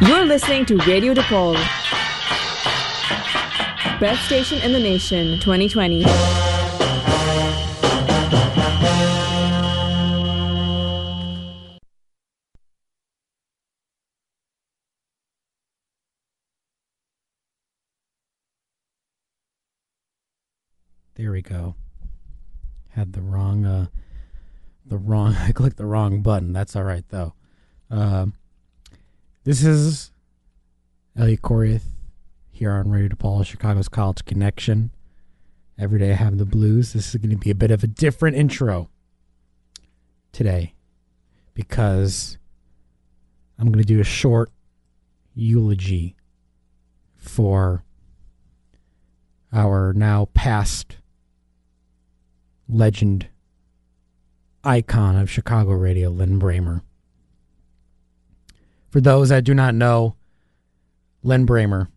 You're listening to Radio DePaul. Best station in the nation, 2020. There we go. Had the wrong, uh, the wrong. I clicked the wrong button. That's all right though. Um, this is Elliott Coriath here on Radio DePaul, Chicago's College Connection. Every day I have the blues. This is going to be a bit of a different intro today because I'm going to do a short eulogy for our now past legend icon of Chicago radio, Lin Brehmer. For those that do not know, Lin Brehmer,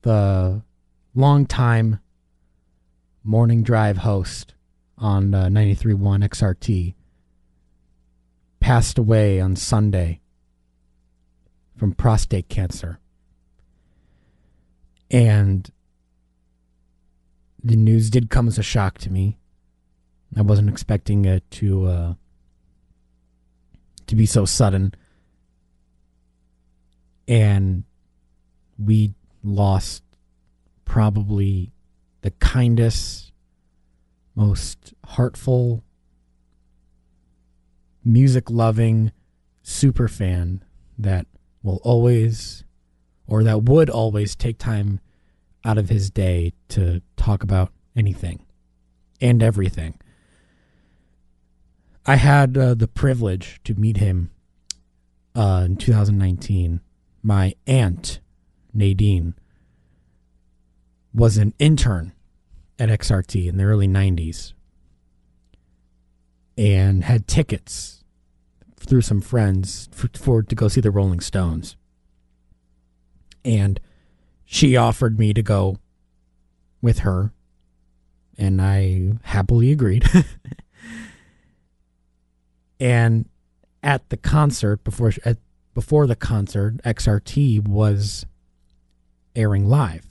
the longtime morning drive host on uh, 93.1 XRT, passed away on Sunday from prostate cancer. And the news did come as a shock to me. I wasn't expecting it to uh, to be so sudden, and we lost probably the kindest, most heartful, music loving super fan that will always or that would always take time out of his day to talk about anything and everything. I had uh, the privilege to meet him uh, in 2019. My aunt, Nadine, was an intern at XRT in the early 90s and had tickets through some friends for, for to go see the Rolling Stones. And she offered me to go with her, and I happily agreed. and at the concert before at, before the concert, XRT was airing live,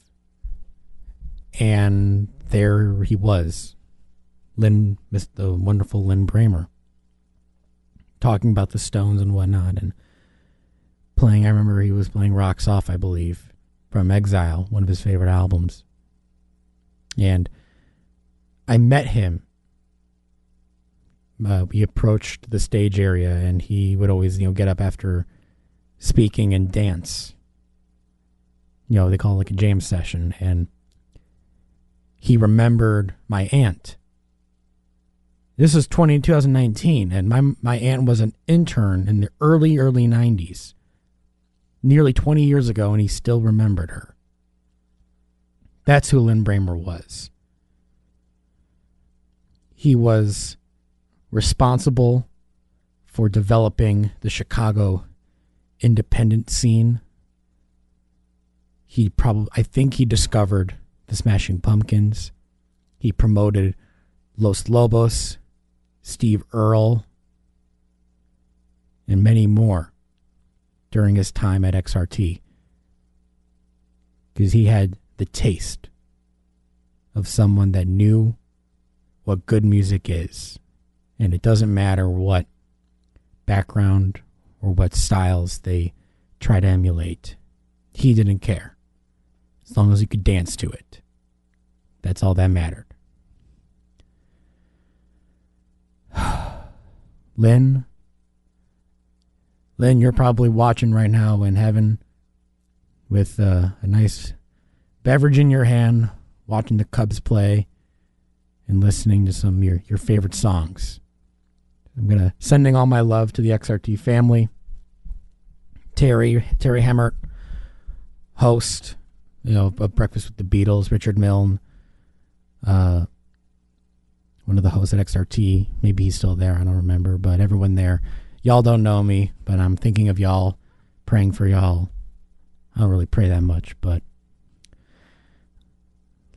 and there he was, Lin, the wonderful Lin Brehmer, talking about the Stones and whatnot, and playing. I remember he was playing "Rocks Off," I believe from Exile, one of his favorite albums. And I met him. Uh, we approached the stage area, and he would always, you know, get up after speaking and dance. You know, they call it like a jam session. And he remembered my aunt. This is 20, 2019, and my, my aunt was an intern in the early, early 90s nearly 20 years ago and he still remembered her. That's who Lin Brehmer was. He was responsible for developing the Chicago independent scene. He probably, I think he discovered the Smashing Pumpkins. He promoted Los Lobos, Steve Earle, and many more during his time at XRT because he had the taste of someone that knew what good music is. And it doesn't matter what background or what styles they try to emulate. He didn't care. As long as he could dance to it. That's all that mattered. Lin Lynn, you're probably watching right now in heaven with uh, a nice beverage in your hand, watching the Cubs play, and listening to some of your, your favorite songs. I'm gonna sending all my love to the XRT family. Terri Terri Hemmert, host, you know, of Breakfast with the Beatles. Richard Milne, uh, one of the hosts at XRT. Maybe he's still there. I don't remember, but everyone there y'all don't know me, but I'm thinking of y'all, praying for y'all. I don't really pray that much, but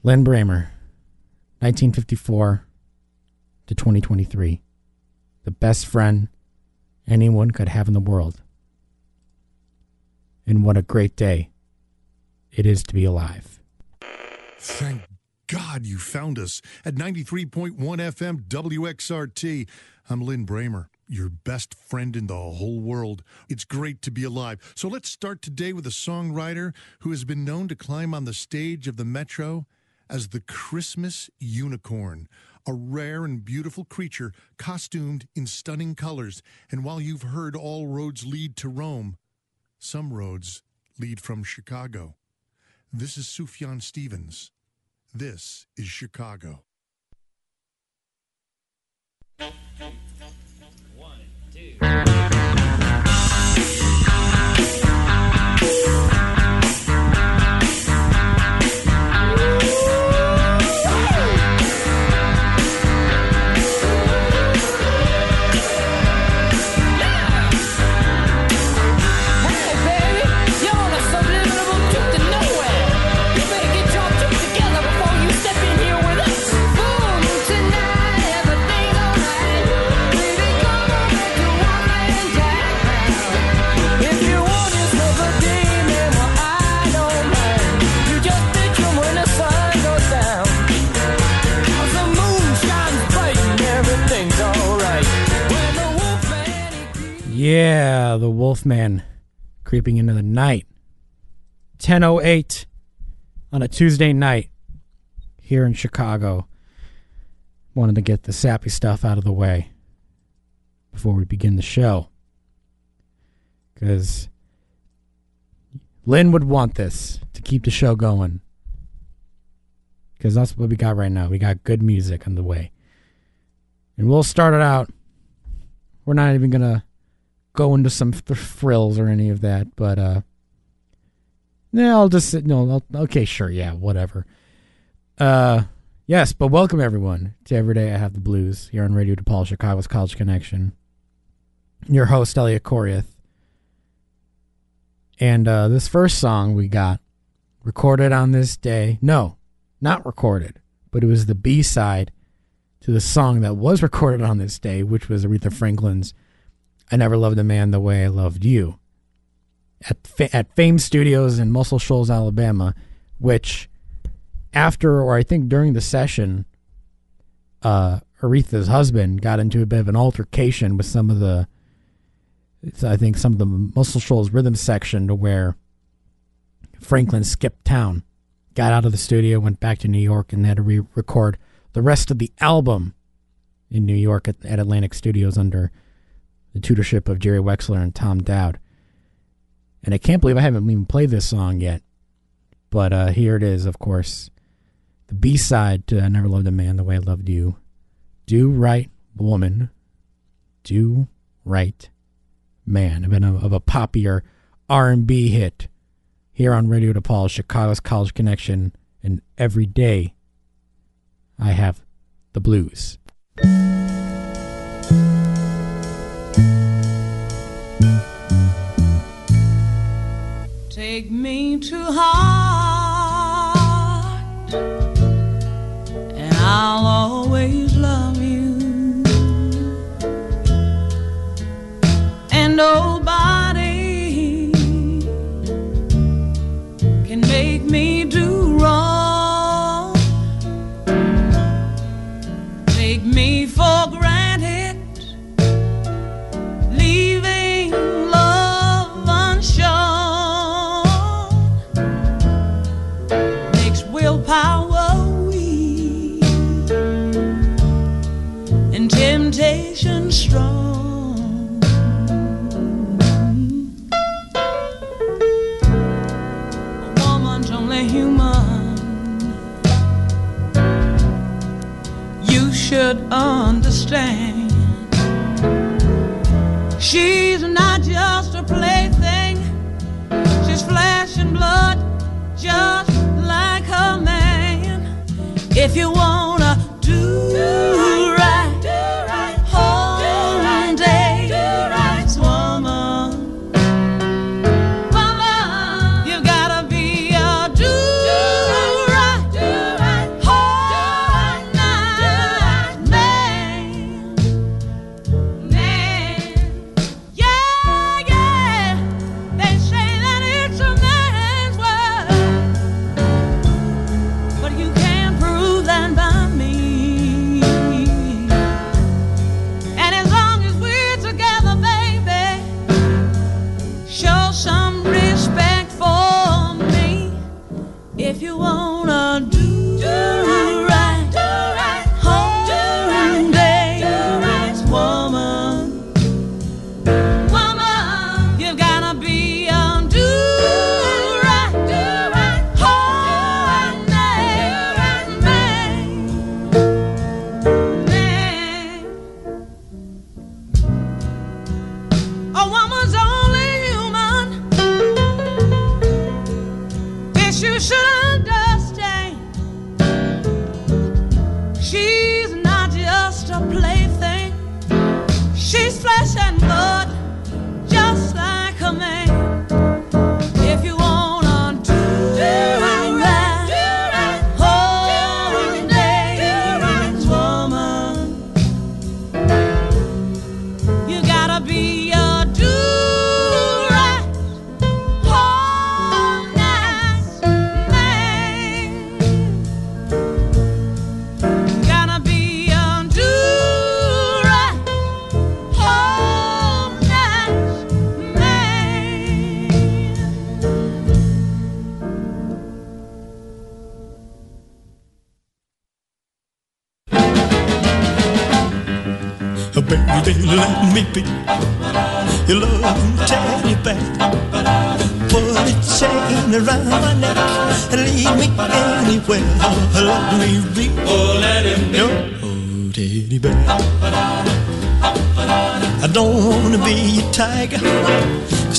Lin Brehmer, 1954 to 2023, the best friend anyone could have in the world. And what a great day it is to be alive. Thank God you found us at 93.1 FM WXRT. I'm Lin Brehmer, your best friend in the whole world. It's great to be alive. So let's start today with a songwriter who has been known to climb on the stage of the Metro as the Christmas Unicorn, a rare and beautiful creature costumed in stunning colors. And while you've heard all roads lead to Rome, some roads lead from Chicago. This is Sufjan Stevens. This is Chicago. One, two. Yeah, the Wolfman creeping into the night. 10:08 on a Tuesday night here in Chicago. Wanted to get the sappy stuff out of the way before we begin the show. Cuz Lynn would want this to keep the show going. Cuz that's what we got right now. We got good music on the way. And we'll start it out. We're not even going to go into some frills or any of that, but uh, no, I'll just no. I'll, okay, sure, yeah, whatever. Uh, yes, but welcome everyone to Every Day I Have the Blues here on Radio DePaul, Chicago's College Connection. Your host Elliott Coriath, and uh, this first song we got recorded on this day. No, not recorded, but it was the B side to the song that was recorded on this day, which was Aretha Franklin's I never loved a man the way I loved you. At at Fame Studios in Muscle Shoals, Alabama, which after or I think during the session, uh, Aretha's husband got into a bit of an altercation with some of the, I think some of the Muscle Shoals rhythm section to where Franklin skipped town, got out of the studio, went back to New York, and had to re-record the rest of the album in New York at, at Atlantic Studios under the tutorship of Jerry Wexler and Tom Dowd. And I can't believe I haven't even played this song yet. But uh, here it is, of course. The B side to I Never Loved a Man the Way I Loved You. Do Right Woman. Do Right Man. Of, an, of a poppier R&B hit here on Radio DePaul, Chicago's College Connection. And every day I have the blues. Take me to heart,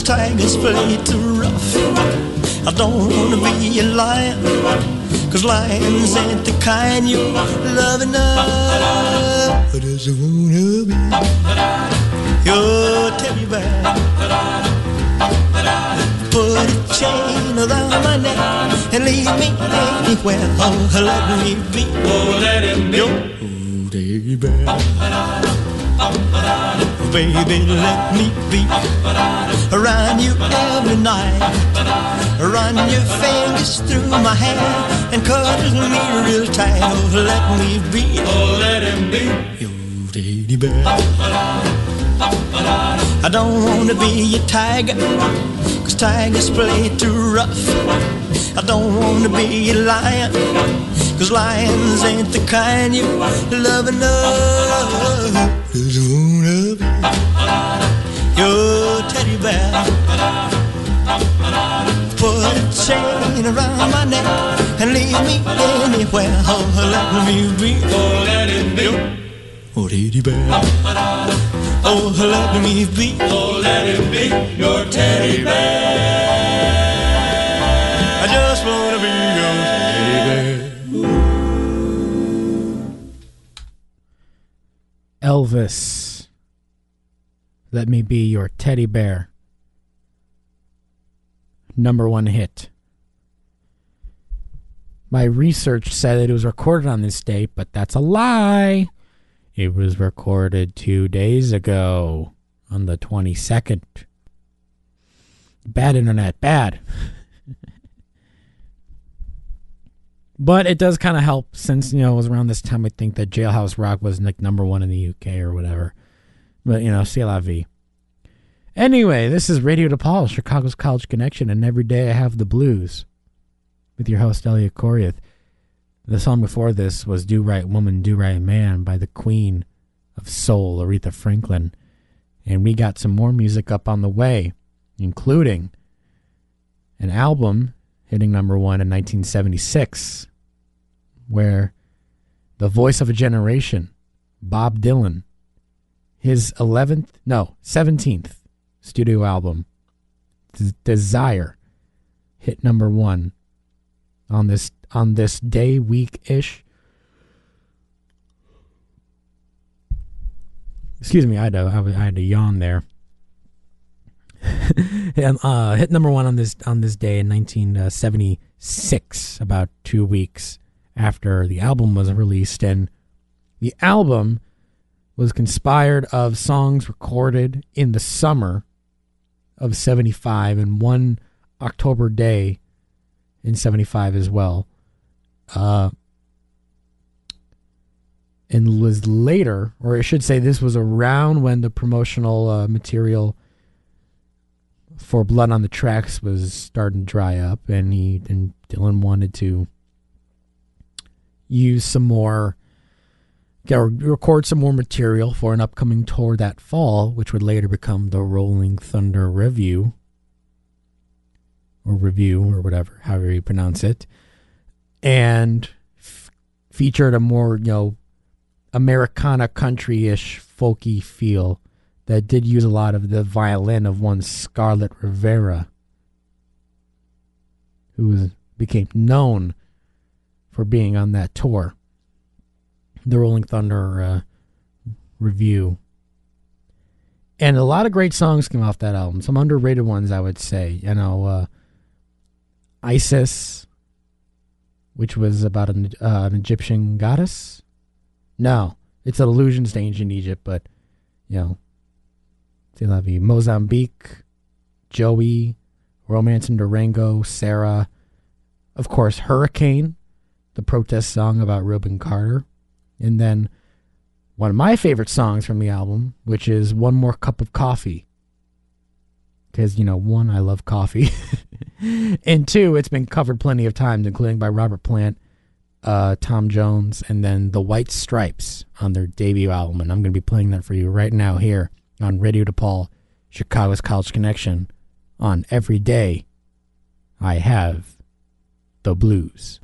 tigers play too rough. I don't wanna be a lion, cause lions ain't the kind you love enough. But I just wanna be your teddy bear. Put a chain around my neck and lead me anywhere. Oh, let me be. Oh, let him be. Your oh, teddy bear. Baby, let me be around you every night. Run your fingers through my hair and cuddle me real tight. Oh, let me be. Oh, let him be your teddy bear. I don't wanna be a tiger, cause tigers play too rough. I don't wanna be a lion, cause lions ain't the kind you love enough. Your teddy bear. Put a chain around my neck and lead me anywhere. Oh, let me be. Oh, let it be. Oh, teddy bear. Oh, let me be. Oh, let him be your teddy bear. I just wanna be your teddy bear. Elvis. Let me be your teddy bear. Number one hit. My research said that it was recorded on this date, but that's a lie. It was recorded two days ago on the 22nd. Bad internet, bad. but it does kind of help since, you know, it was around this time I think that Jailhouse Rock was like number one in the UK or whatever. But, you know, c'est la vie. Anyway, this is Radio DePaul, Chicago's College Connection, and every day I have the blues with your host, Elliott Coriath. The song before this was Do Right Woman, Do Right Man by the Queen of Soul, Aretha Franklin. And we got some more music up on the way, including an album hitting number one in 1976, where the voice of a generation, Bob Dylan, his 11th, no, 17th studio album, D- Desire, hit number one on this on this day week ish. Excuse me, I had I had to yawn there. and uh, hit number one on this on this day in 1976, about two weeks after the album was released, and the album was conspired of songs recorded in the summer of 75 and one October day in 75 as well. Uh, and was later, or I should say, this was around when the promotional uh, material for Blood on the Tracks was starting to dry up, and he and Dylan wanted to use some more, record some more material for an upcoming tour that fall, which would later become the Rolling Thunder Revue or Review or whatever, however you pronounce it, and f- featured a more you know Americana country-ish folky feel that did use a lot of the violin of one Scarlet Rivera, who became known for being on that tour. The Rolling Thunder uh, review. And a lot of great songs came off that album. Some underrated ones, I would say. You know, uh, Isis, which was about an, uh, an Egyptian goddess. No, it's an illusions to ancient Egypt, but, you know, C'est la vie. Mozambique, Joey, Romance in Durango, Sarah. Of course, Hurricane, the protest song about Rubin Carter. And then one of my favorite songs from the album, which is One More Cup of Coffee. Because, you know, one, I love coffee. and two, it's been covered plenty of times, including by Robert Plant, uh, Tom Jones, and then the White Stripes on their debut album. And I'm going to be playing that for you right now here on Radio DePaul, Chicago's College Connection. On every day, I have the blues.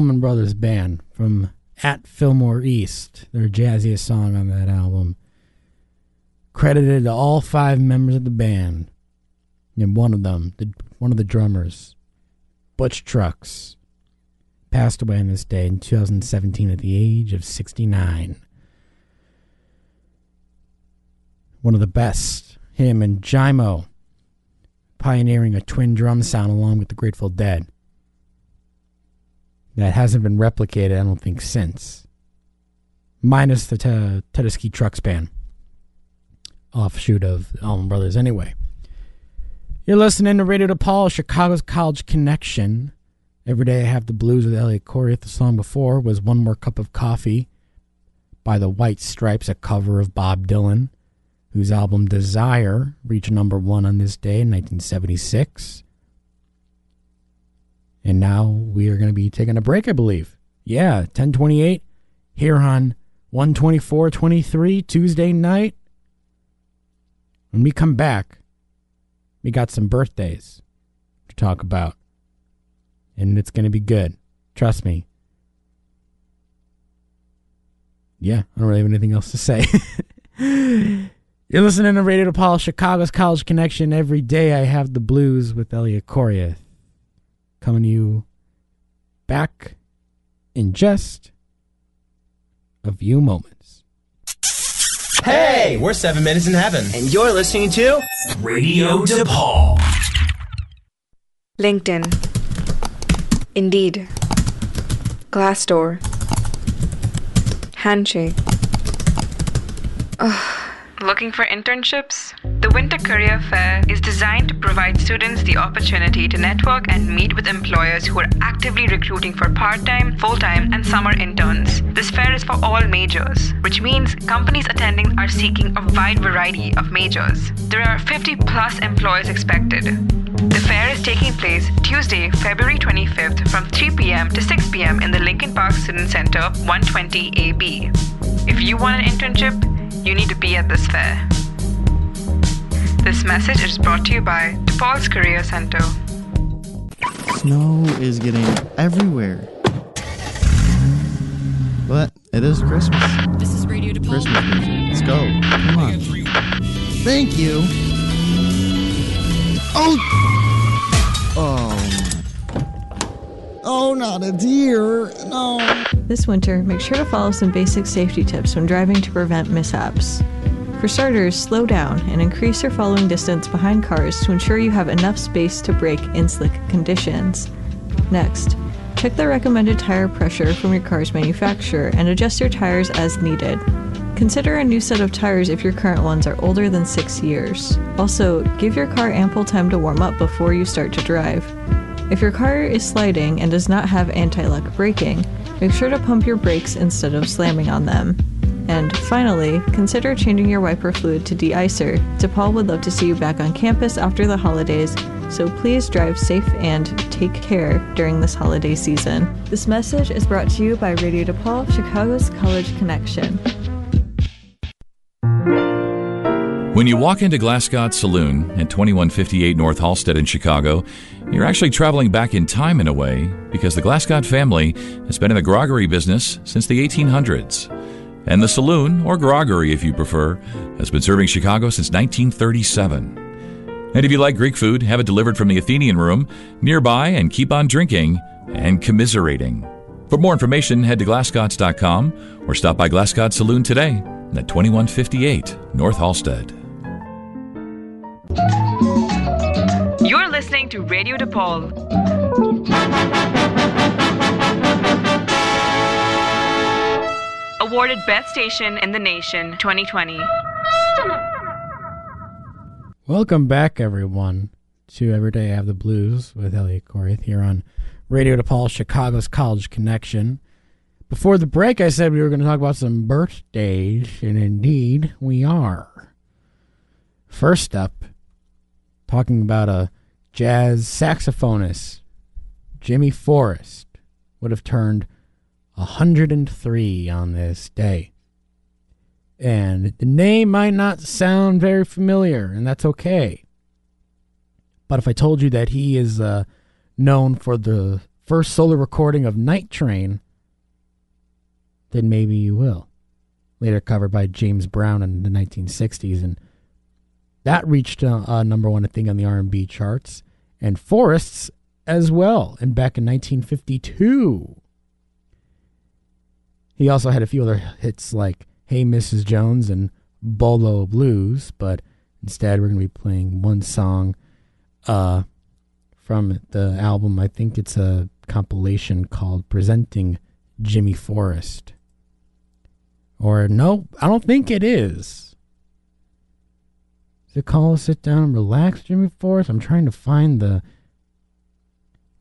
Allman Brothers Band from At Fillmore East, their jazziest song on that album. Credited to all five members of the band. And one of them, the, one of the drummers, Butch Trucks, passed away on this day in 2017 at the age of 69. One of the best, him and Jaimoe, pioneering a twin drum sound along with the Grateful Dead. That hasn't been replicated, I don't think, since. Minus the Te- Tedeschi Trucks band, offshoot of Allman Brothers, anyway. You're listening to Radio DePaul, Chicago's College Connection. Every day I have the blues with Elliott Corey. The song before was One More Cup of Coffee by the White Stripes, a cover of Bob Dylan, whose album Desire reached number one on this day in 1976. And now we are going to be taking a break, I believe. Yeah, 1028 here on 124.23 Tuesday night. When we come back, we got some birthdays to talk about. And it's going to be good. Trust me. Yeah, I don't really have anything else to say. You're listening to Radio Paul, Chicago's College Connection. Every day I have the blues with Elliott Correa. Coming to you back in just a few moments. Hey, we're seven minutes in heaven. And you're listening to Radio DePaul. LinkedIn, Indeed, Glassdoor, Handshake. Ugh. Looking for internships? The Winter Career Fair is designed to provide students the opportunity to network and meet with employers who are actively recruiting for part time, full time, and summer interns. This fair is for all majors, which means companies attending are seeking a wide variety of majors. There are 50 plus employers expected. The fair is taking place Tuesday, February 25th from 3 p.m. to 6 p.m. in the Lincoln Park Student Center, 120 AB. If you want an internship, you need to be at this fair. This message is brought to you by DePaul's Career Center. Snow is getting everywhere. But it is Christmas. This is Radio DePaul. Christmas music. Let's go. Come on. Thank you. Oh. Oh. Oh, not a deer. No. This winter, make sure to follow some basic safety tips when driving to prevent mishaps. For starters, slow down and increase your following distance behind cars to ensure you have enough space to brake in slick conditions. Next, check the recommended tire pressure from your car's manufacturer and adjust your tires as needed. Consider a new set of tires if your current ones are older than six years. Also, give your car ample time to warm up before you start to drive. If your car is sliding and does not have anti lock braking, make sure to pump your brakes instead of slamming on them. And finally, consider changing your wiper fluid to de-icer. DePaul would love to see you back on campus after the holidays, so please drive safe and take care during this holiday season. This message is brought to you by Radio DePaul, Chicago's College Connection. When you walk into Glasgow Saloon at 2158 North Halsted in Chicago, you're actually traveling back in time in a way because the Glascott family has been in the groggery business since the 1800s. And the saloon, or groggery if you prefer, has been serving Chicago since 1937. And if you like Greek food, have it delivered from the Athenian Room nearby and keep on drinking and commiserating. For more information, head to glascotts.com or stop by Glasgow Saloon today at 2158 North Halsted. You're listening to Radio DePaul. Awarded Best Station in the Nation 2020. Welcome back, everyone, to Every Day I Have the Blues with Elliott Corey here on Radio DePaul, Chicago's College Connection. Before the break, I said we were going to talk about some birthdays, and indeed we are. First up, talking about a jazz saxophonist, Jimmy Forrest, would have turned 103 on this day. And the name might not sound very familiar, and that's okay. But if I told you that he is uh, known for the first solo recording of Night Train, then maybe you will. Later covered by James Brown in the 1960s, and that reached uh, uh, number one, I think, on the R&B charts, and Forrest's as well, and back in 1952. He also had a few other hits like Hey Mrs. Jones and Bolo Blues, but instead we're going to be playing one song uh, from the album. I think it's a compilation called Presenting Jimmy Forrest. Or no, I don't think it is. Is it called Sit Down and Relax, Jimmy Forrest? I'm trying to find the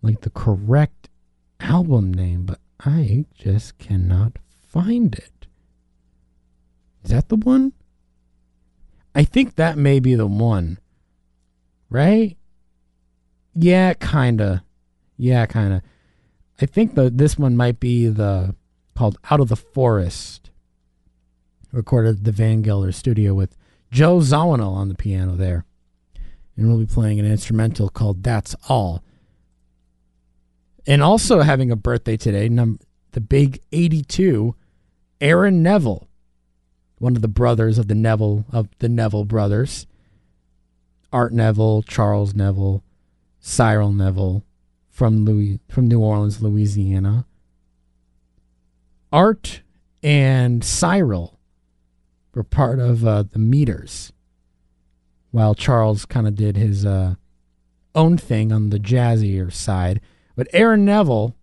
like the correct album name, but I just cannot find it. Is that the one? I think that may be the one. Right? Yeah, kinda. Yeah, kinda. I think the this one might be the called Out of the Forrest. Recorded at the Van Gelder studio with Joe Zawinul on the piano there. And we'll be playing an instrumental called That's All. And also having a birthday today, num- the big 82, Aaron Neville, one of the brothers of the Neville of the Neville brothers. Art Neville, Charles Neville, Cyril Neville from Louis from New Orleans, Louisiana. Art and Cyril were part of uh, the Meters, while Charles kind of did his uh, own thing on the jazzier side. But Aaron Neville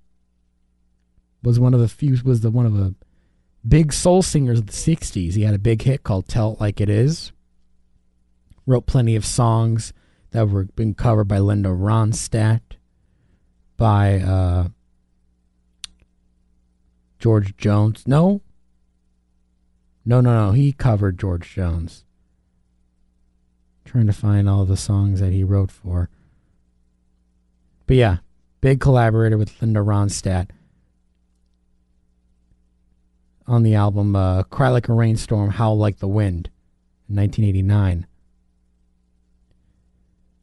was one of the few was the one of the big soul singers of the '60s. He had a big hit called "Tell It Like It Is." Wrote plenty of songs that were being covered by Linda Ronstadt, by uh, George Jones. No, no, no, no. He covered George Jones. trying to find all the songs that he wrote for. But yeah, big collaborator with Linda Ronstadt on the album uh, Cry Like a Rainstorm, Howl Like the Wind in 1989.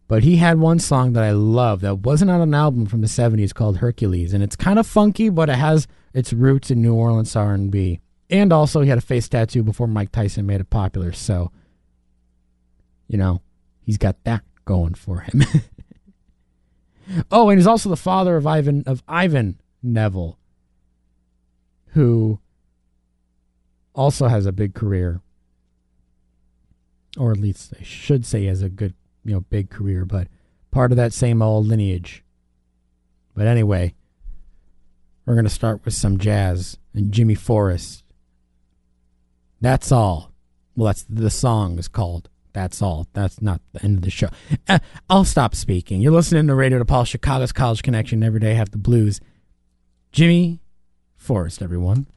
But he had one song that I love that wasn't on an album from the 70s called Hercules, and it's kind of funky, but it has its roots in New Orleans R&B. And also, he had a face tattoo before Mike Tyson made it popular, so you know he's got that going for him. oh, and he's also the father of Ivan of Ivan Neville, who also has a big career, or at least I should say has a good you know big career, but part of that same old lineage. But anyway, we're gonna start with some jazz and Jimmy Forrest. That's all. Well, that's the song is called. That's all. That's not the end of the show. Uh, I'll stop speaking. You're listening to Radio DePaul, Chicago's College Connection. Every day have the blues. Jimmy Forrest, everyone.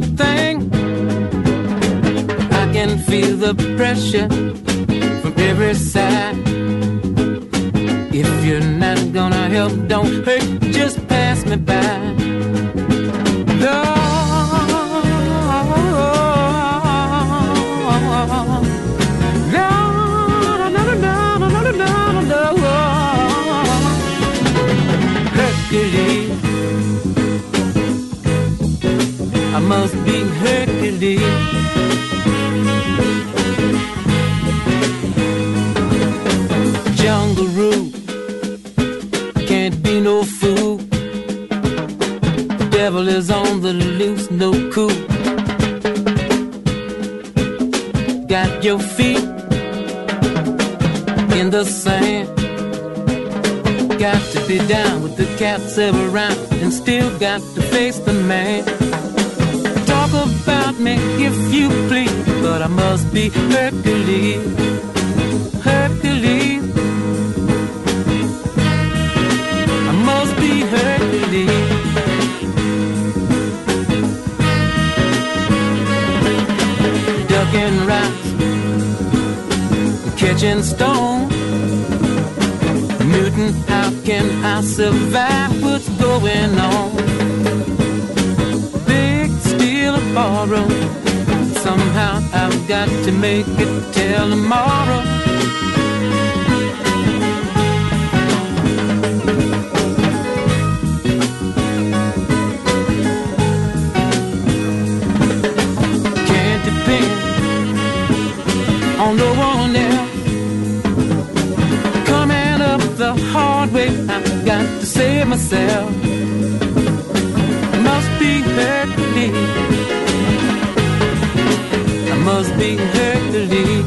My thing. I can feel the pressure from every side. If you're not gonna help, don't hurt, just pass me by. Jungle rule can't be no fool. Devil is on the loose, no cool. Got your feet in the sand. Got to be down with the cats around myself. Must be Hercules. I must be Hercules.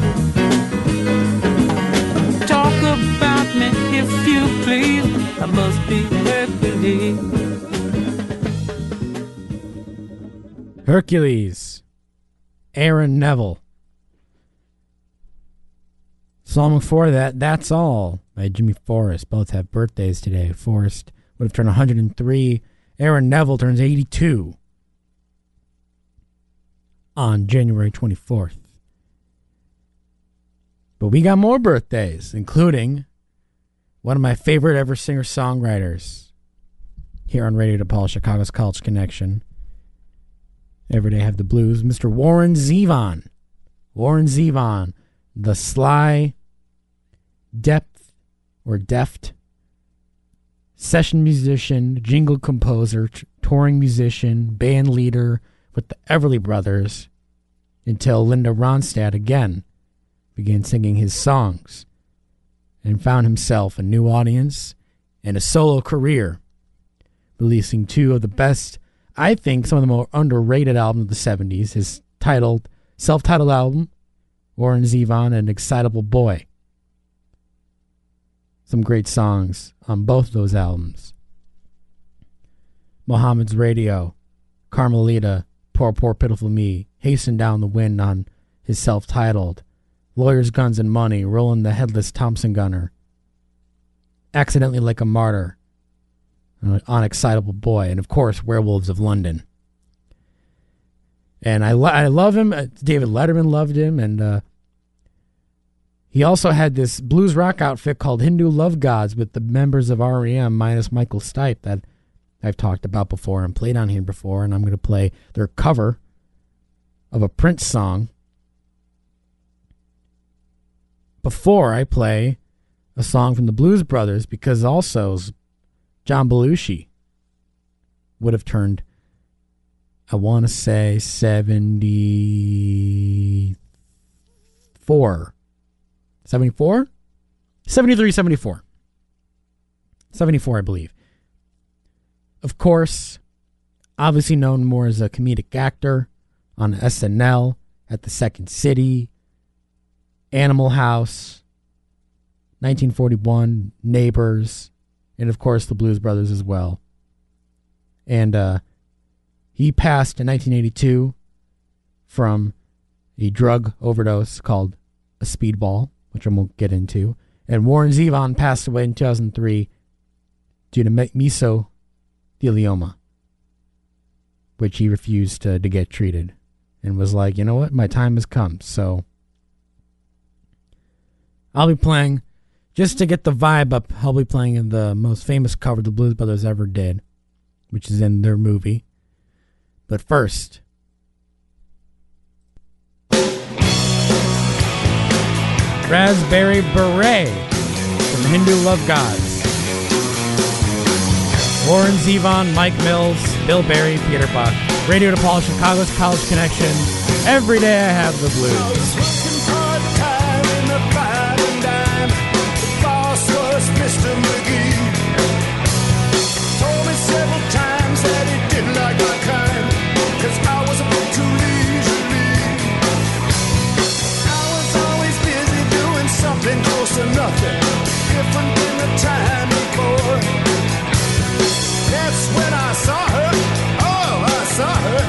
Talk about me if you please. I must be Hercules. Hercules, Aaron Neville. Song before that, That's All by Jimmy Forrest. Both have birthdays today. Forrest would have turned 103. Aaron Neville turns 82 on January 24th. But we got more birthdays, including one of my favorite ever singer songwriters here on Radio DePaul, Chicago's College Connection. Every day have the blues, Mr. Warren Zevon. Warren Zevon, the sly, depth or deft session musician, jingle composer, t- touring musician, band leader with the Everly Brothers until Linda Ronstadt again began singing his songs and found himself a new audience and a solo career, releasing two of the best, I think, some of the more underrated albums of the 70s. His titled, self titled album, Warren Zevon and Excitable Boy. Some great songs on both those albums. Mohammed's Radio, Carmelita, Poor, poor, pitiful me, hasten down the wind on his self titled. Lawyers, guns, and money, Roland the headless Thompson gunner. Accidentally like a martyr, an unexcitable boy, and of course, Werewolves of London. And I, lo- I love him. Uh, David Letterman loved him, and uh, he also had this blues rock outfit called Hindu Love Gods with the members of REM minus Michael Stipe that I've talked about before and played on here before, and I'm going to play their cover of a Prince song before I play a song from the Blues Brothers because also John Belushi would have turned, I want to say, 74. 74? 73, 74. 74, I believe. Of course, obviously known more as a comedic actor on SNL, at the Second City, Animal House, 1941, Neighbors, and of course the Blues Brothers as well. And uh, he passed in 1982 from a drug overdose called a speedball, which I won't get into. And Warren Zevon passed away in 2003 due to mesothelioma, which he refused to, to get treated and was like, you know what, my time has come. So I'll be playing, just to get the vibe up, I'll be playing the most famous cover the Blues Brothers ever did, which is in their movie. But first, Raspberry Beret from Hindu Love Gods. Warren Zevon, Mike Mills, Bill Berry, Peter Buck. Radio DePaul, Chicago's College Connection. Every day I have the blues. Close to nothing, different than the time before. That's when I saw her. Oh, I saw her.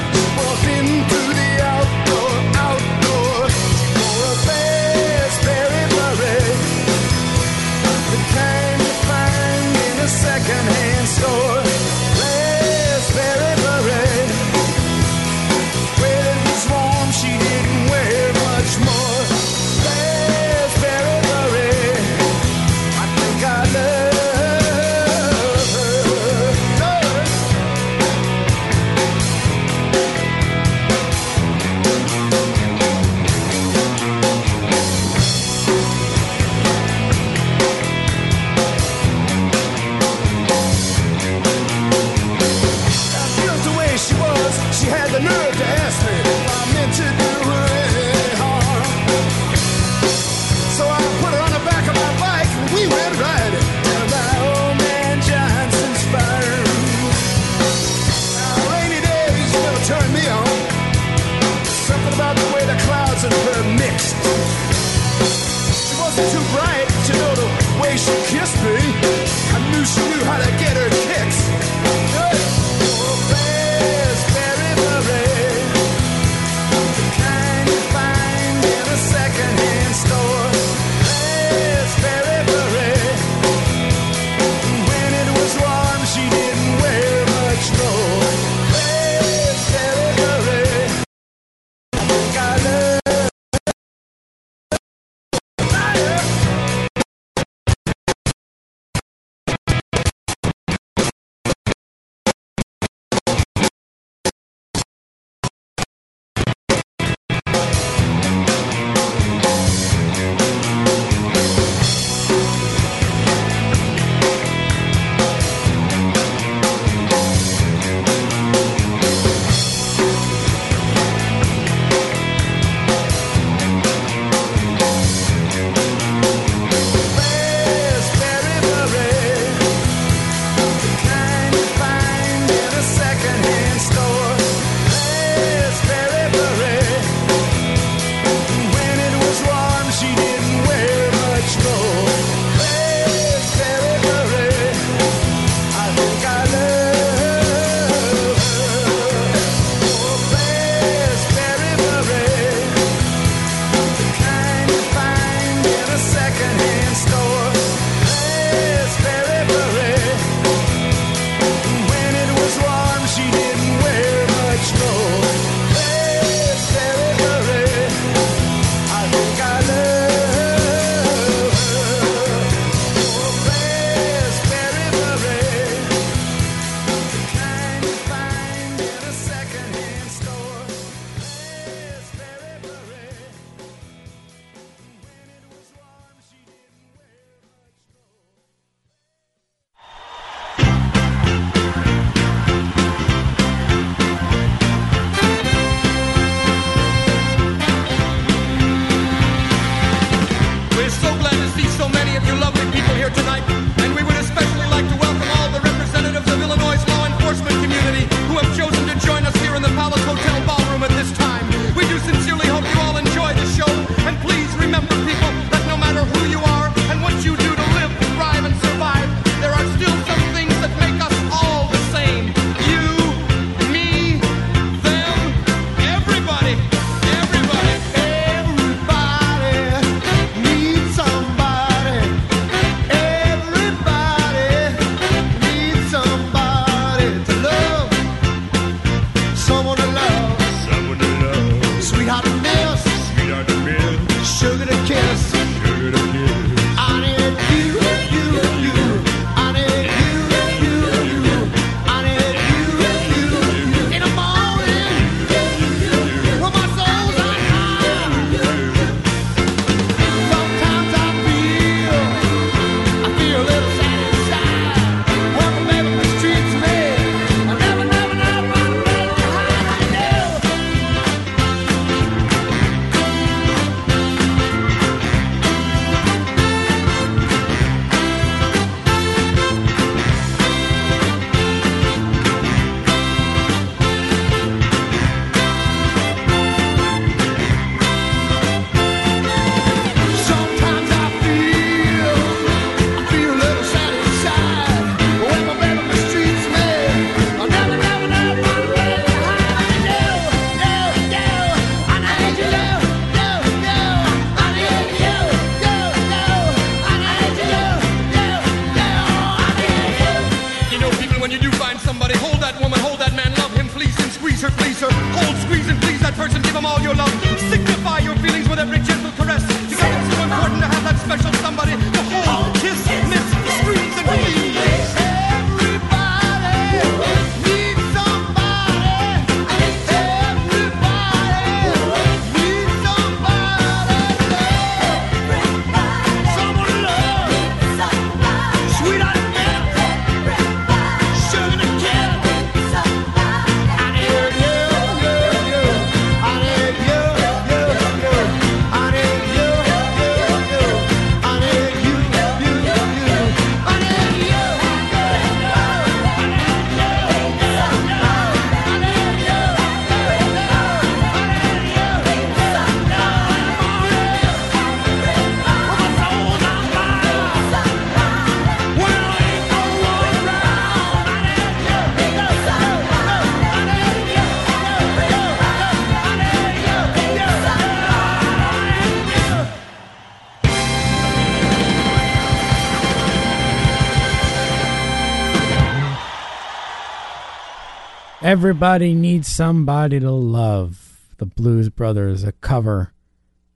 Everybody needs somebody to love. The Blues Brothers, a cover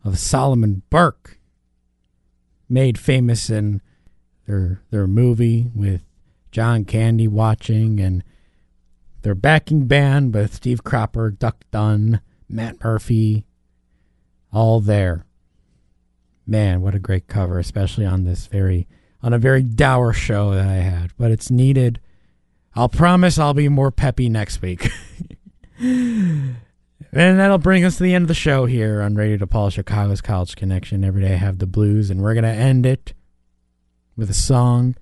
of Solomon Burke, made famous in their their movie with John Candy watching and their backing band with Steve Cropper, Duck Dunn, Matt Murphy, all there. Man, what a great cover, especially on this very on a very dour show that I had. But it's needed. I'll promise I'll be more peppy next week. and that'll bring us to the end of the show here on Radio DePaul, Chicago's College Connection. Every day I have the blues, and we're going to end it with a song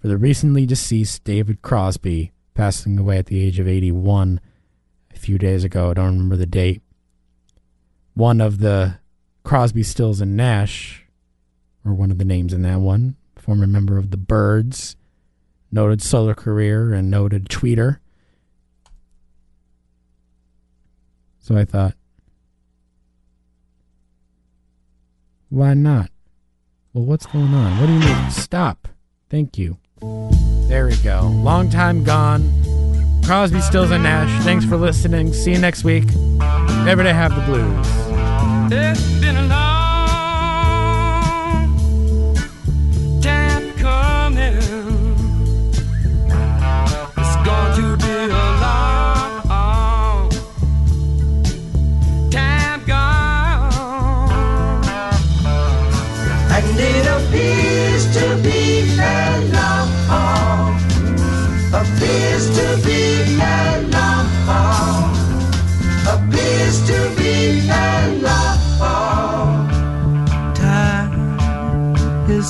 for the recently deceased David Crosby, passing away at the age of 81 a few days ago. I don't remember the date. One of the Crosby, Stills, and Nash, or one of the names in that one, former member of the Byrds noted solo career and noted tweeter. So I thought, why not? Well, what's going on? What do you mean? Stop. Thank you. There we go. Long time gone. Crosby, Stills, and Nash. Thanks for listening. See you next week. Every day have the blues.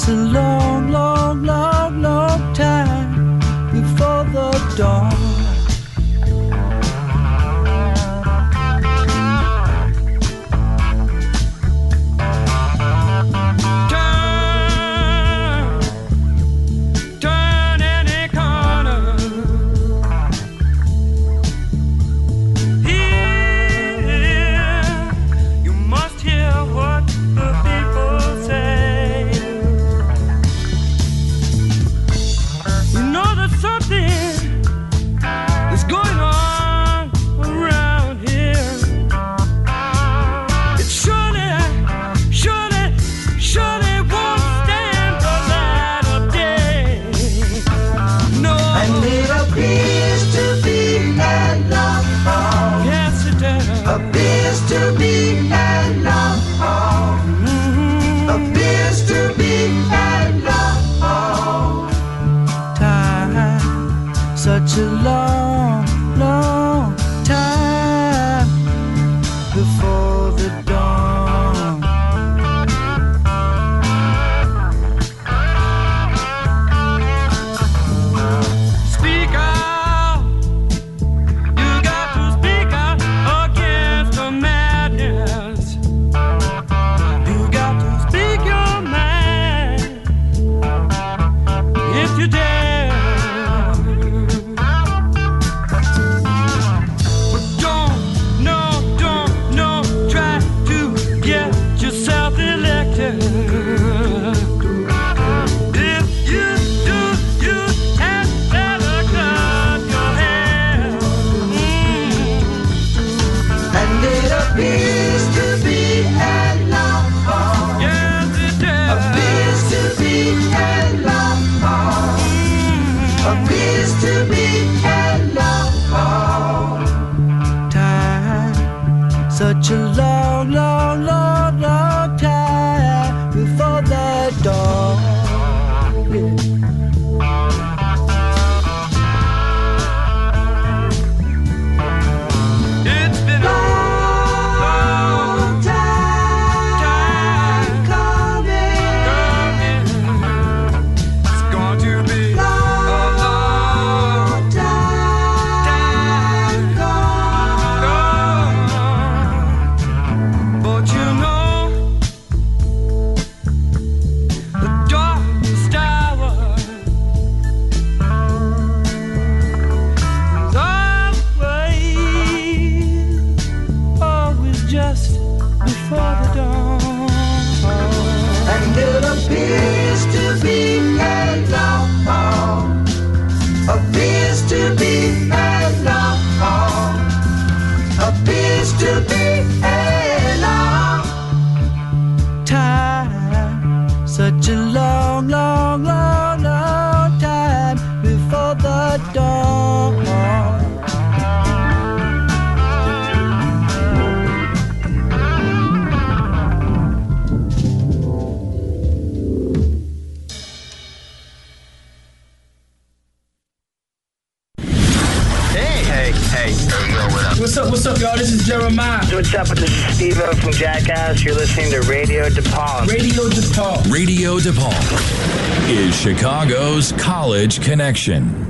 Is time. Such Connection.